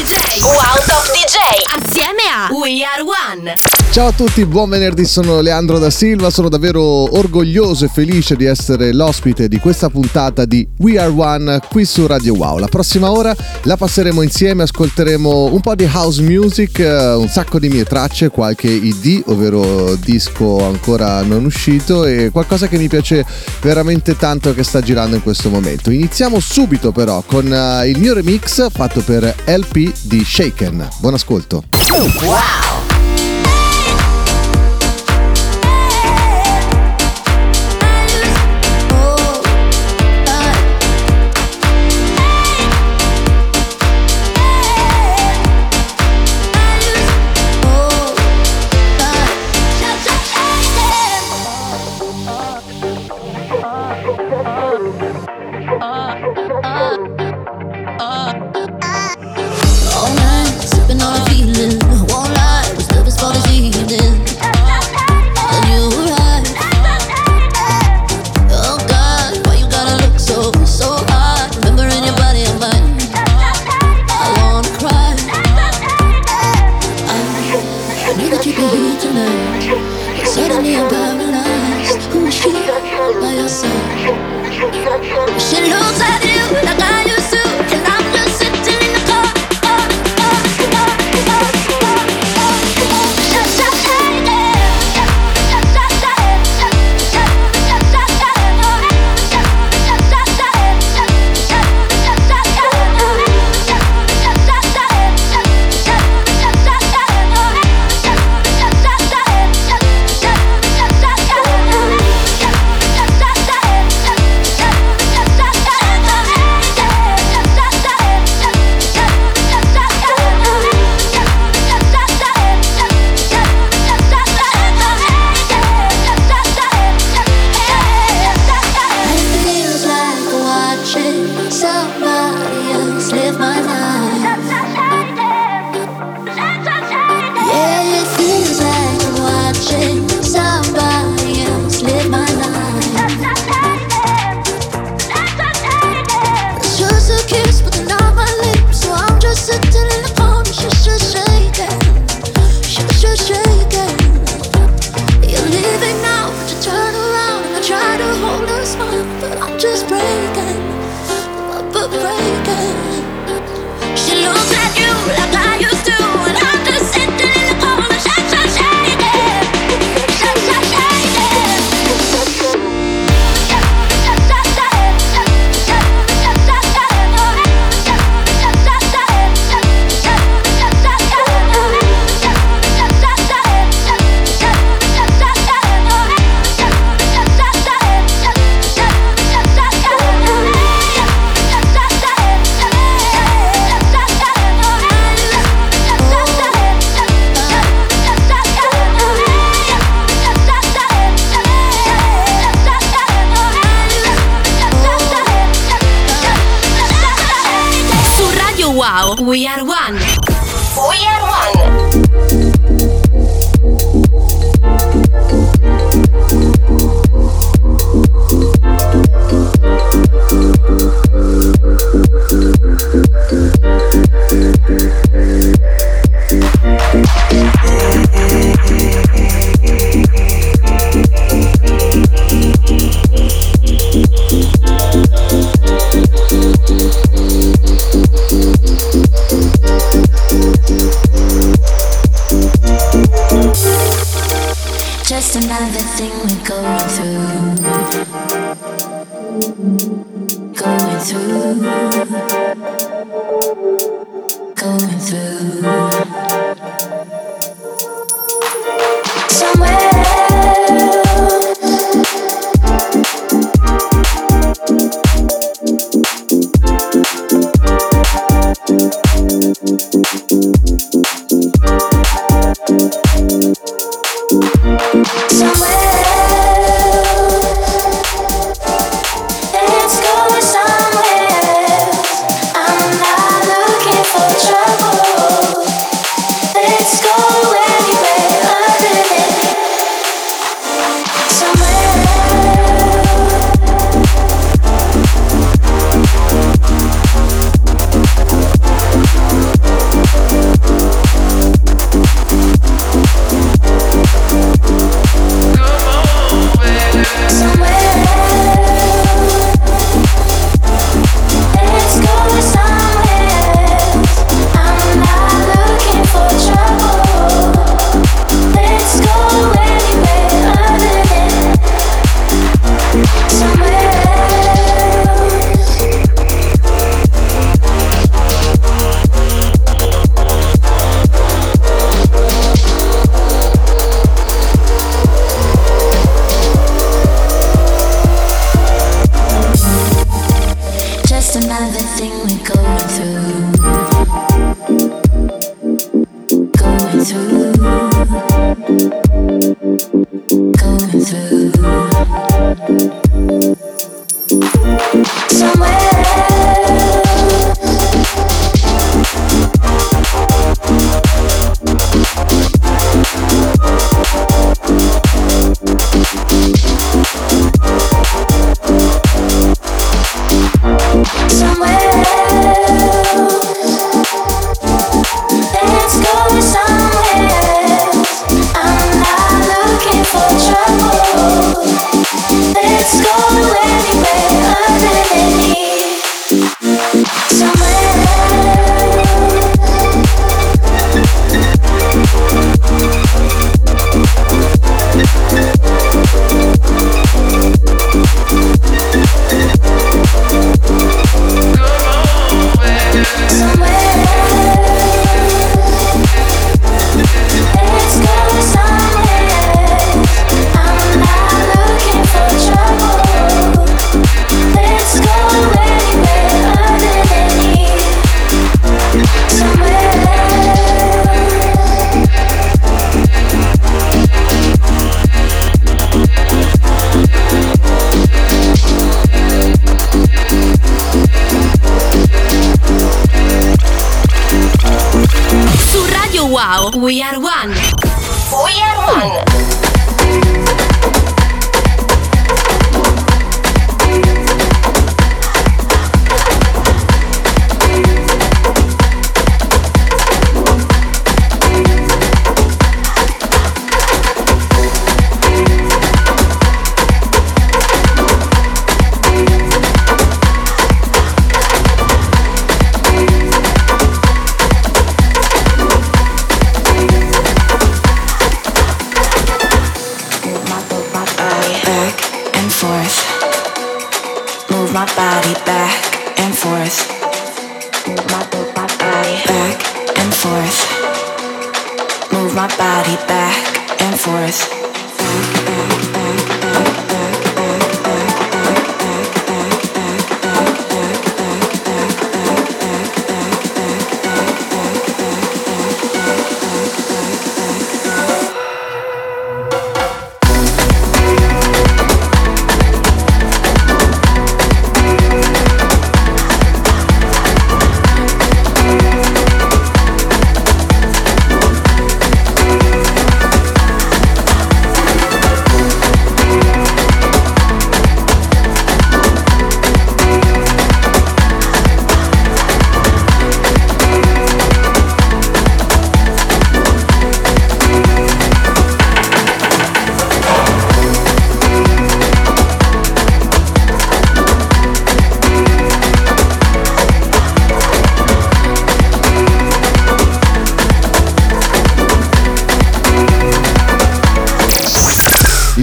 DJ. Wow Top DJ. Assieme a We Are One. Ciao a tutti, buon venerdì, sono Leandro da Silva, sono davvero orgoglioso e felice di essere l'ospite di questa puntata di We Are One qui su Radio Wow. La prossima ora la passeremo insieme, ascolteremo un po' di house music, eh, un sacco di mie tracce, qualche ID, ovvero disco ancora non uscito e qualcosa che mi piace veramente tanto che sta girando in questo momento. Iniziamo subito però con uh, il mio remix fatto per LP di Shaken. Buon ascolto. Wow.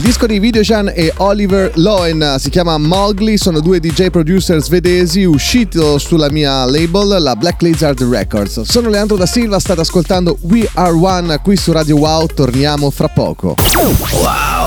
Disco di Videochan e Oliver Loen si chiama Mowgli, sono due DJ producer svedesi uscito sulla mia label, la Black Lizard Records. Sono Leandro da Silva, state ascoltando We Are One qui su Radio Wow, torniamo fra poco. Wow!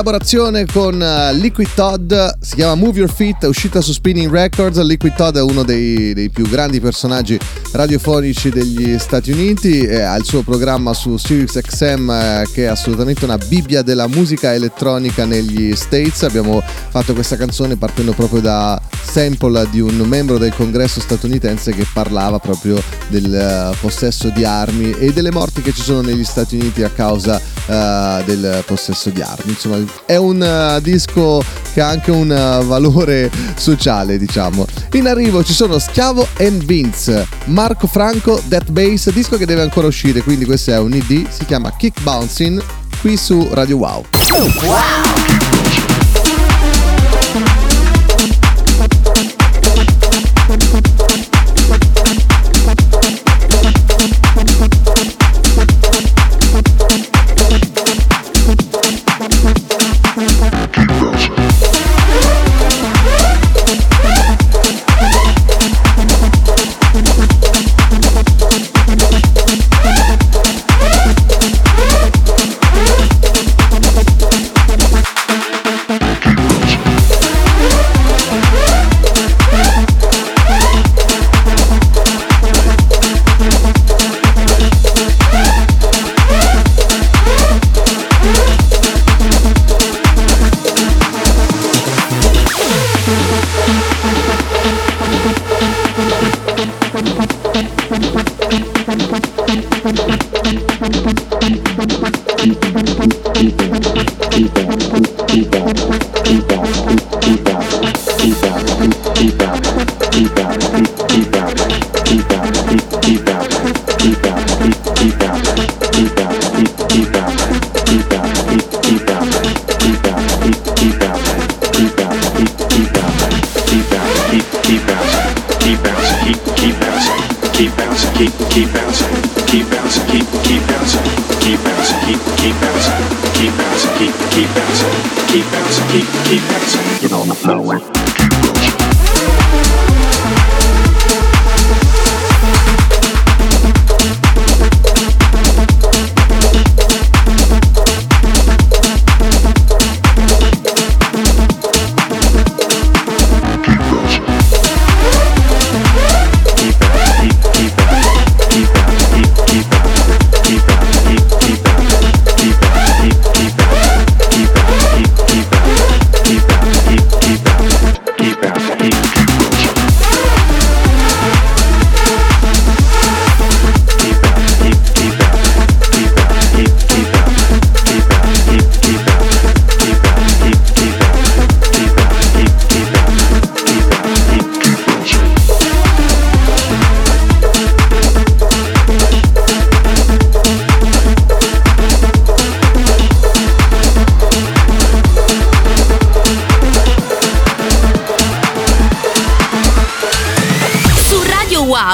Collaborazione con eh, Liquid Todd si chiama Move Your Feet, è uscita su Spinning Records. Liquid Todd è uno dei, dei più grandi personaggi radiofonici degli Stati Uniti, ha il suo programma su Sirius XM eh, che è assolutamente una bibbia della musica elettronica negli States. Abbiamo fatto questa canzone partendo proprio da sample di un membro del congresso statunitense che parlava proprio del eh, possesso di armi e delle morti che ci sono negli Stati Uniti a causa eh, del possesso di armi. Insomma, è un eh, disco che ha anche un valore sociale, diciamo. In arrivo ci sono Schiavo and Vince, Marco Franco, Death Bass, disco che deve ancora uscire, quindi questo è un ID, si chiama Kick Bouncing, qui su Radio Wow. Su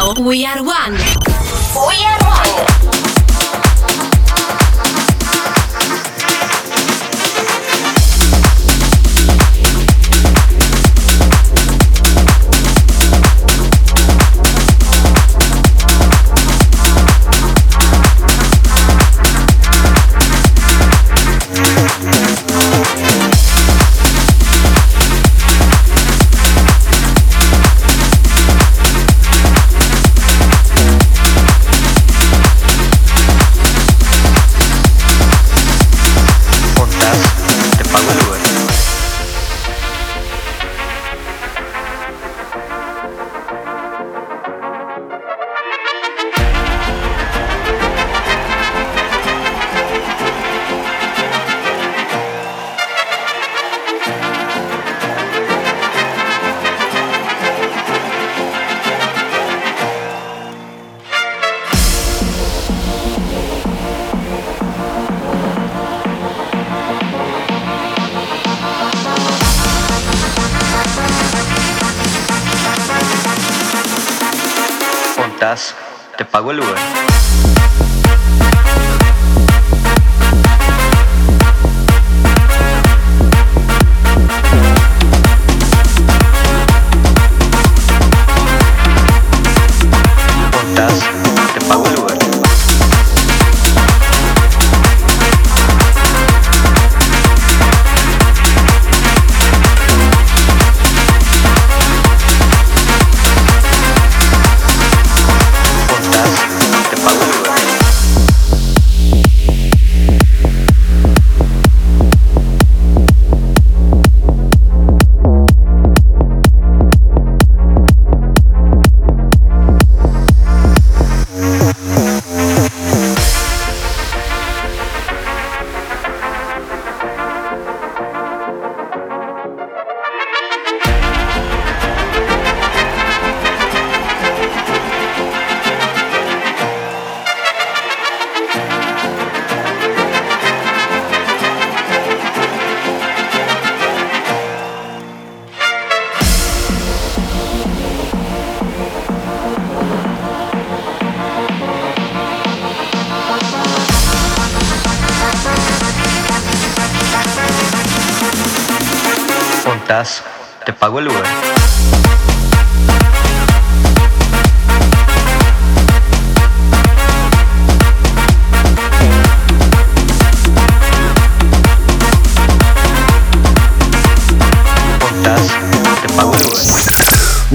Radio Wow, We Are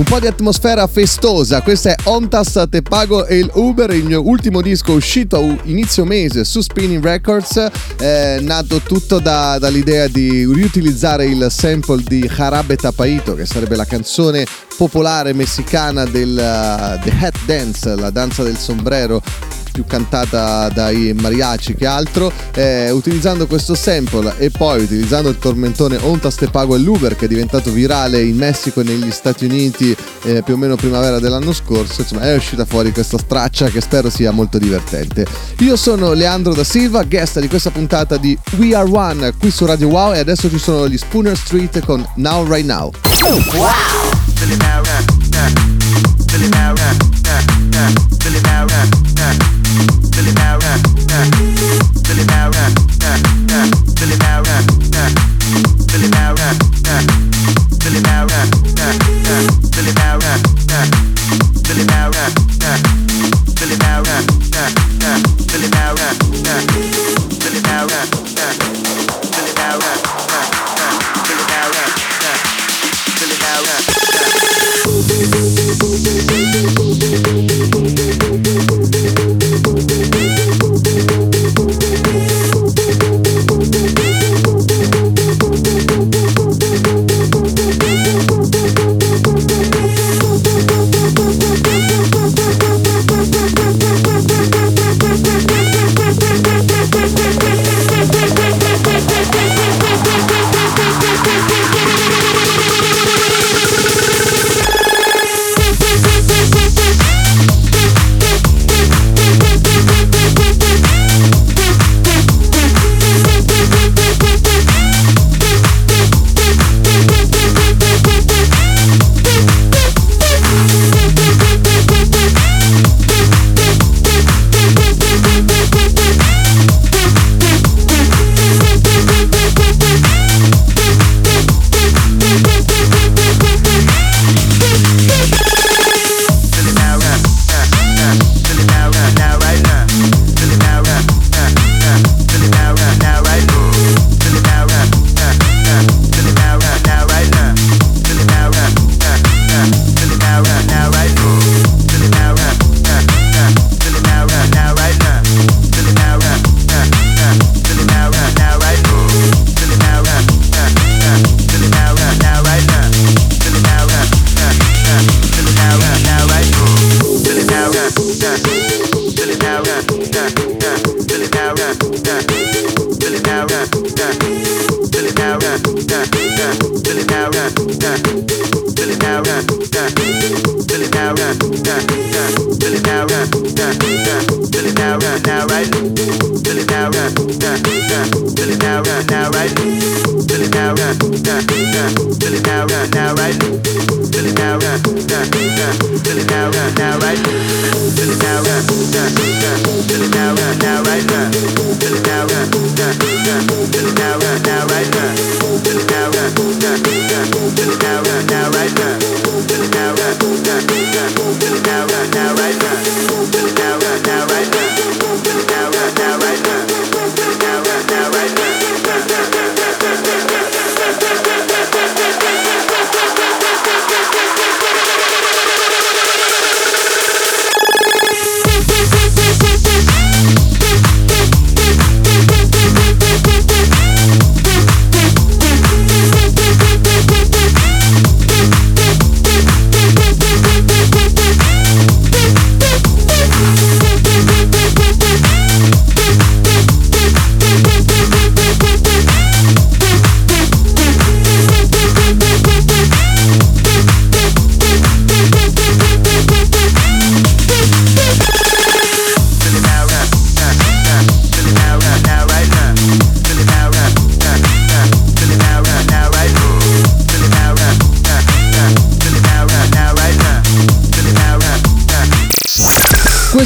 Un po' di atmosfera festosa, questa è Ontas Te Pago e il Uber, il mio ultimo disco uscito inizio mese su Spinning Records, è nato tutto da- dall'idea di riutilizzare il sample di Jarabe Tapaito, che sarebbe la canzone popolare messicana del uh, The Hat Dance, la danza del sombrero più cantata dai mariachi che altro, eh, utilizzando questo sample e poi utilizzando il tormentone Ontas Te Pago e l'Uber che è diventato virale in Messico e negli Stati Uniti eh, più o meno primavera dell'anno scorso, insomma è uscita fuori questa straccia che spero sia molto divertente. Io sono Leandro da Silva, guest di questa puntata di We Are One qui su Radio Wow e adesso ci sono gli Spooner Street con Now Right Now. Thank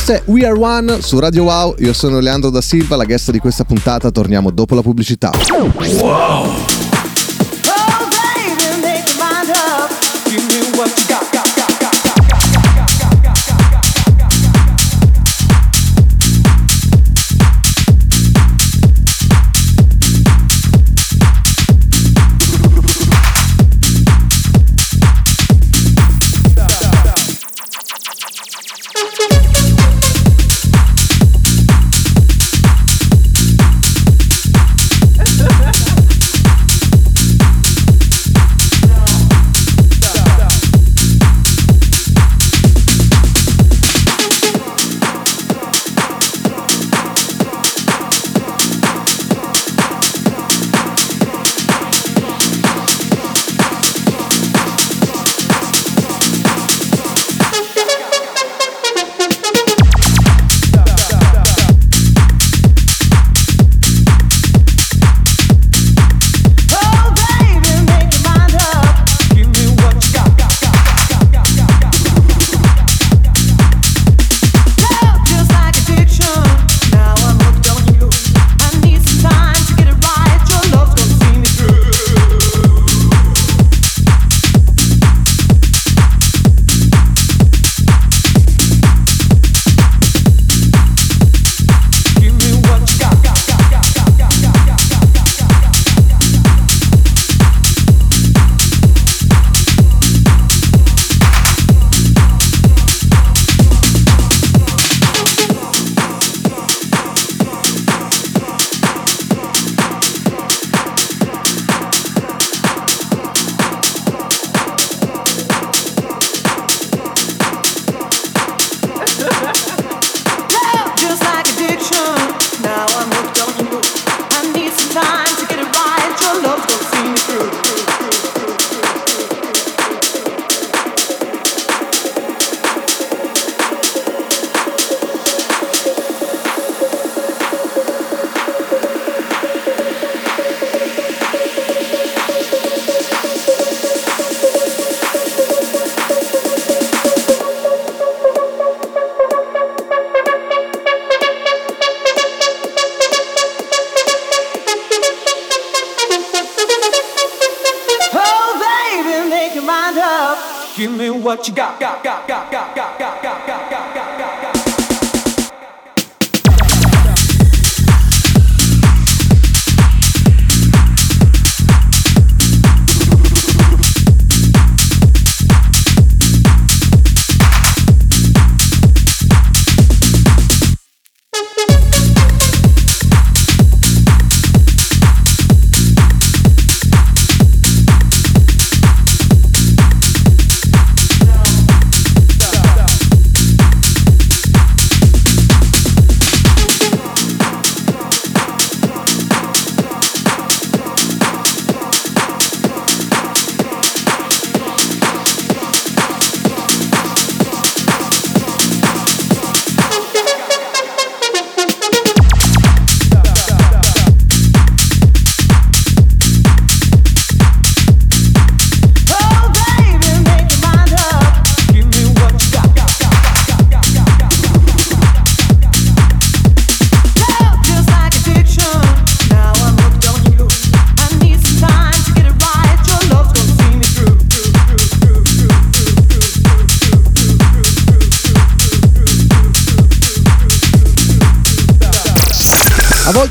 Questo è We Are One su Radio Wow. Io sono Leandro da Silva, la guest di questa puntata. Torniamo dopo la pubblicità. Oh,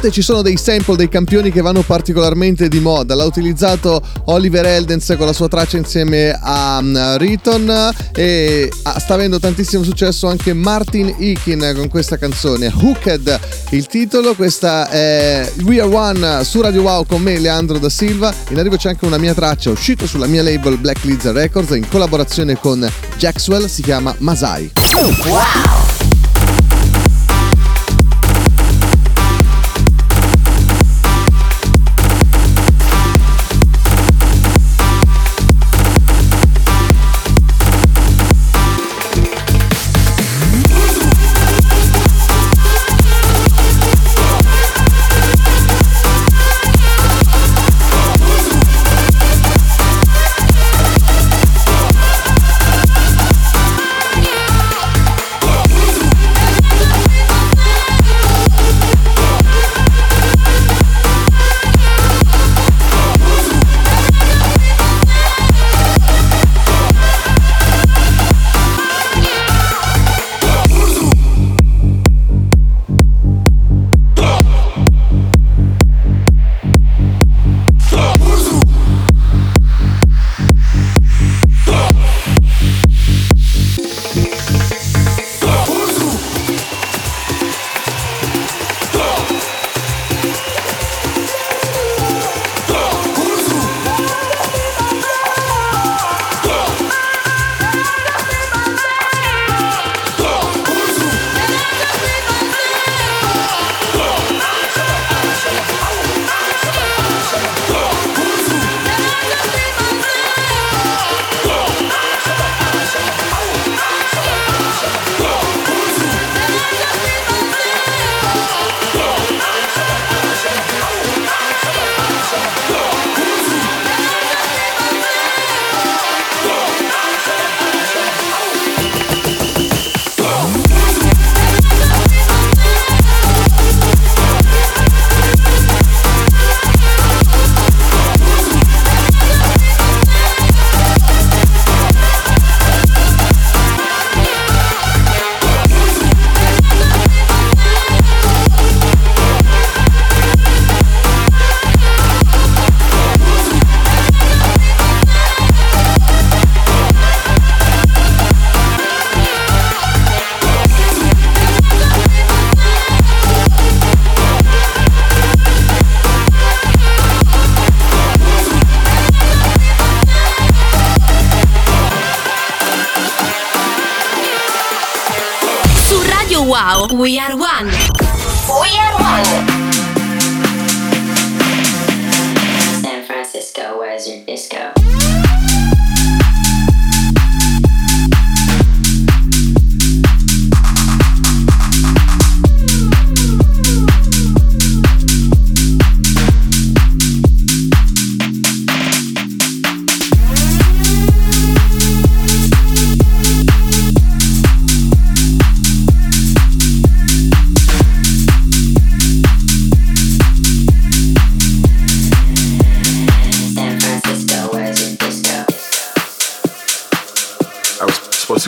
Volte ci sono dei sample dei campioni che vanno particolarmente di moda. L'ha utilizzato Oliver Eldens con la sua traccia insieme a um, Riton e ah, sta avendo tantissimo successo anche Martin Ikin con questa canzone. Hooked il titolo, questa è We Are One su Radio Wow con me Leandro da Silva. In arrivo c'è anche una mia traccia uscita sulla mia label Black Lizard Records in collaborazione con Jaxwell, si chiama Masai. Oh,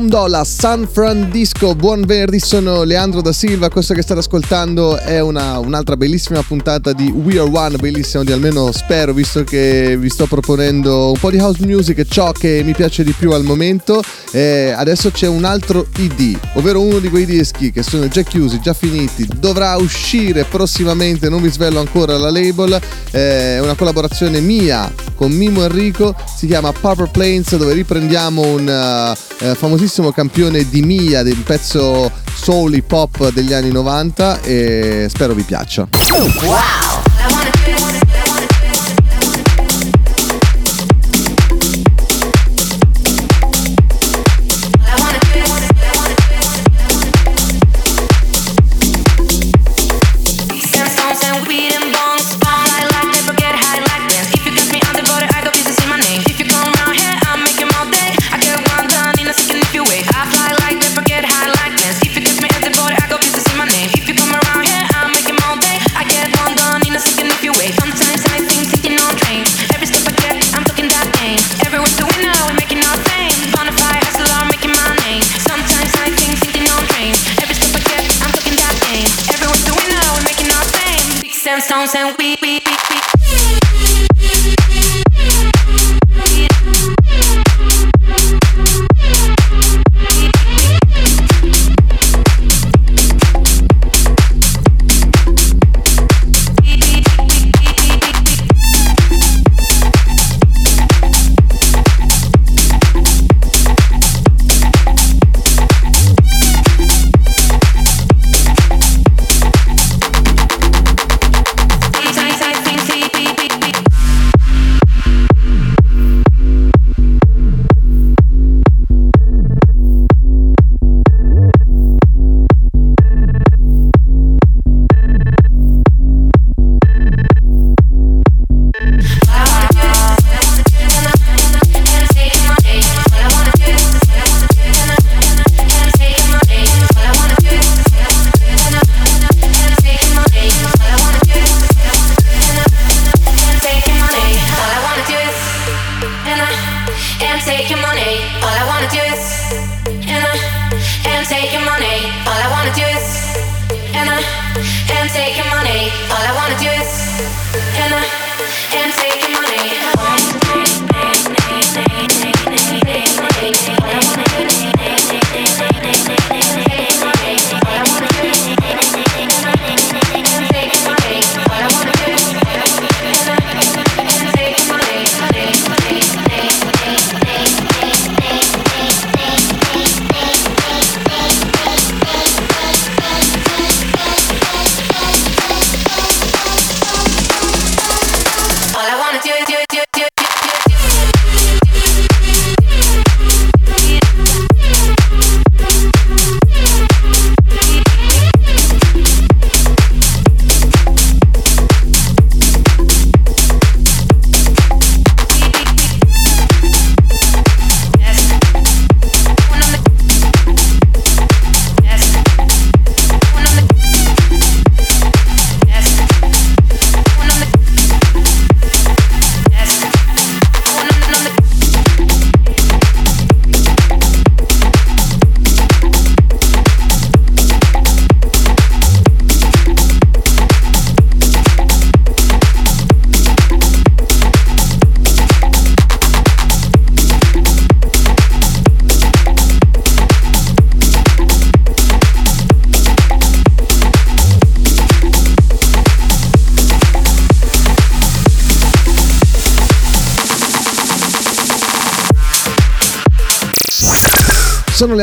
Dom Dolla, San Fran Disco, buon venerdì, sono Leandro da Silva, questo che state ascoltando è una- un'altra bellissima puntata di We Are One, bellissima di almeno spero, visto che vi sto proponendo un po' di house music, ciò che mi piace di più al momento. Eh, adesso c'è un altro ID, ovvero uno di quei dischi che sono già chiusi, già finiti, dovrà uscire prossimamente, non vi svelo ancora la label, è una collaborazione mia con Mimo Enrico, si chiama Purple Plains dove riprendiamo un eh, eh, famosissimo campione di Mia, di un pezzo soul hip hop degli anni 90 e spero vi piaccia. Stones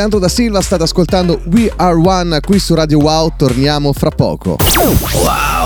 Leandro da Silva, state ascoltando We Are One qui su Radio Wow, torniamo fra poco. Wow!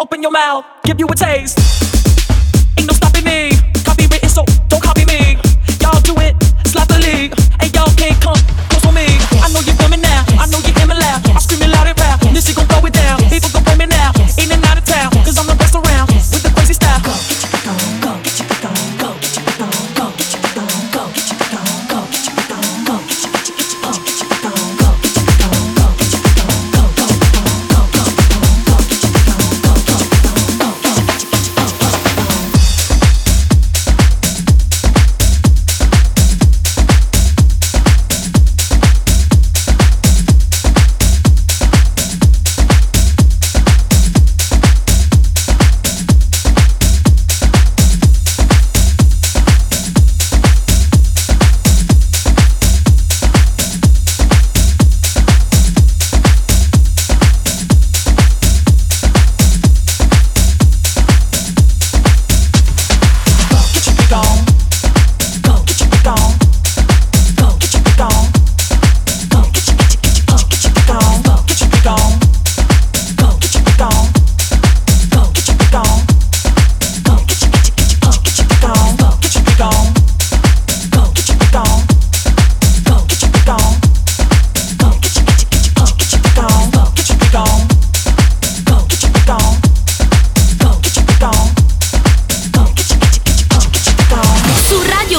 Open your mouth, give you a taste.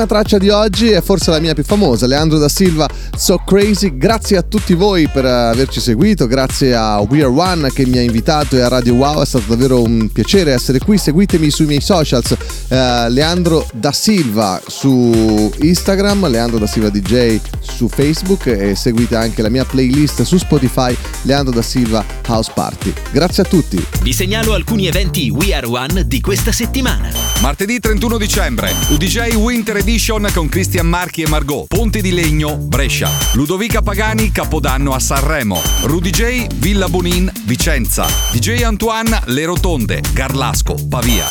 L'ultima traccia di oggi è forse la mia più famosa, Leandro da Silva, So Crazy. Grazie a tutti voi per averci seguito, grazie a We Are One che mi ha invitato e a Radio Wow, è stato davvero un piacere essere qui. Seguitemi sui miei socials, eh, Leandro da Silva su Instagram, Leandro da Silva DJ su Facebook e seguite anche la mia playlist su Spotify, Leandro da Silva House Party. Grazie a tutti. Vi segnalo alcuni eventi We Are One di questa settimana. Martedì 31 dicembre, UDJ Winter Edition con Cristian Marchi e Margot, Ponte di Legno, Brescia. Ludovica Pagani, Capodanno a Sanremo. Rudy J, Villa Bonin, Vicenza. DJ Antoine, Le Rotonde, Garlasco, Pavia.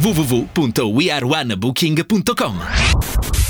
www.weareonebooking.com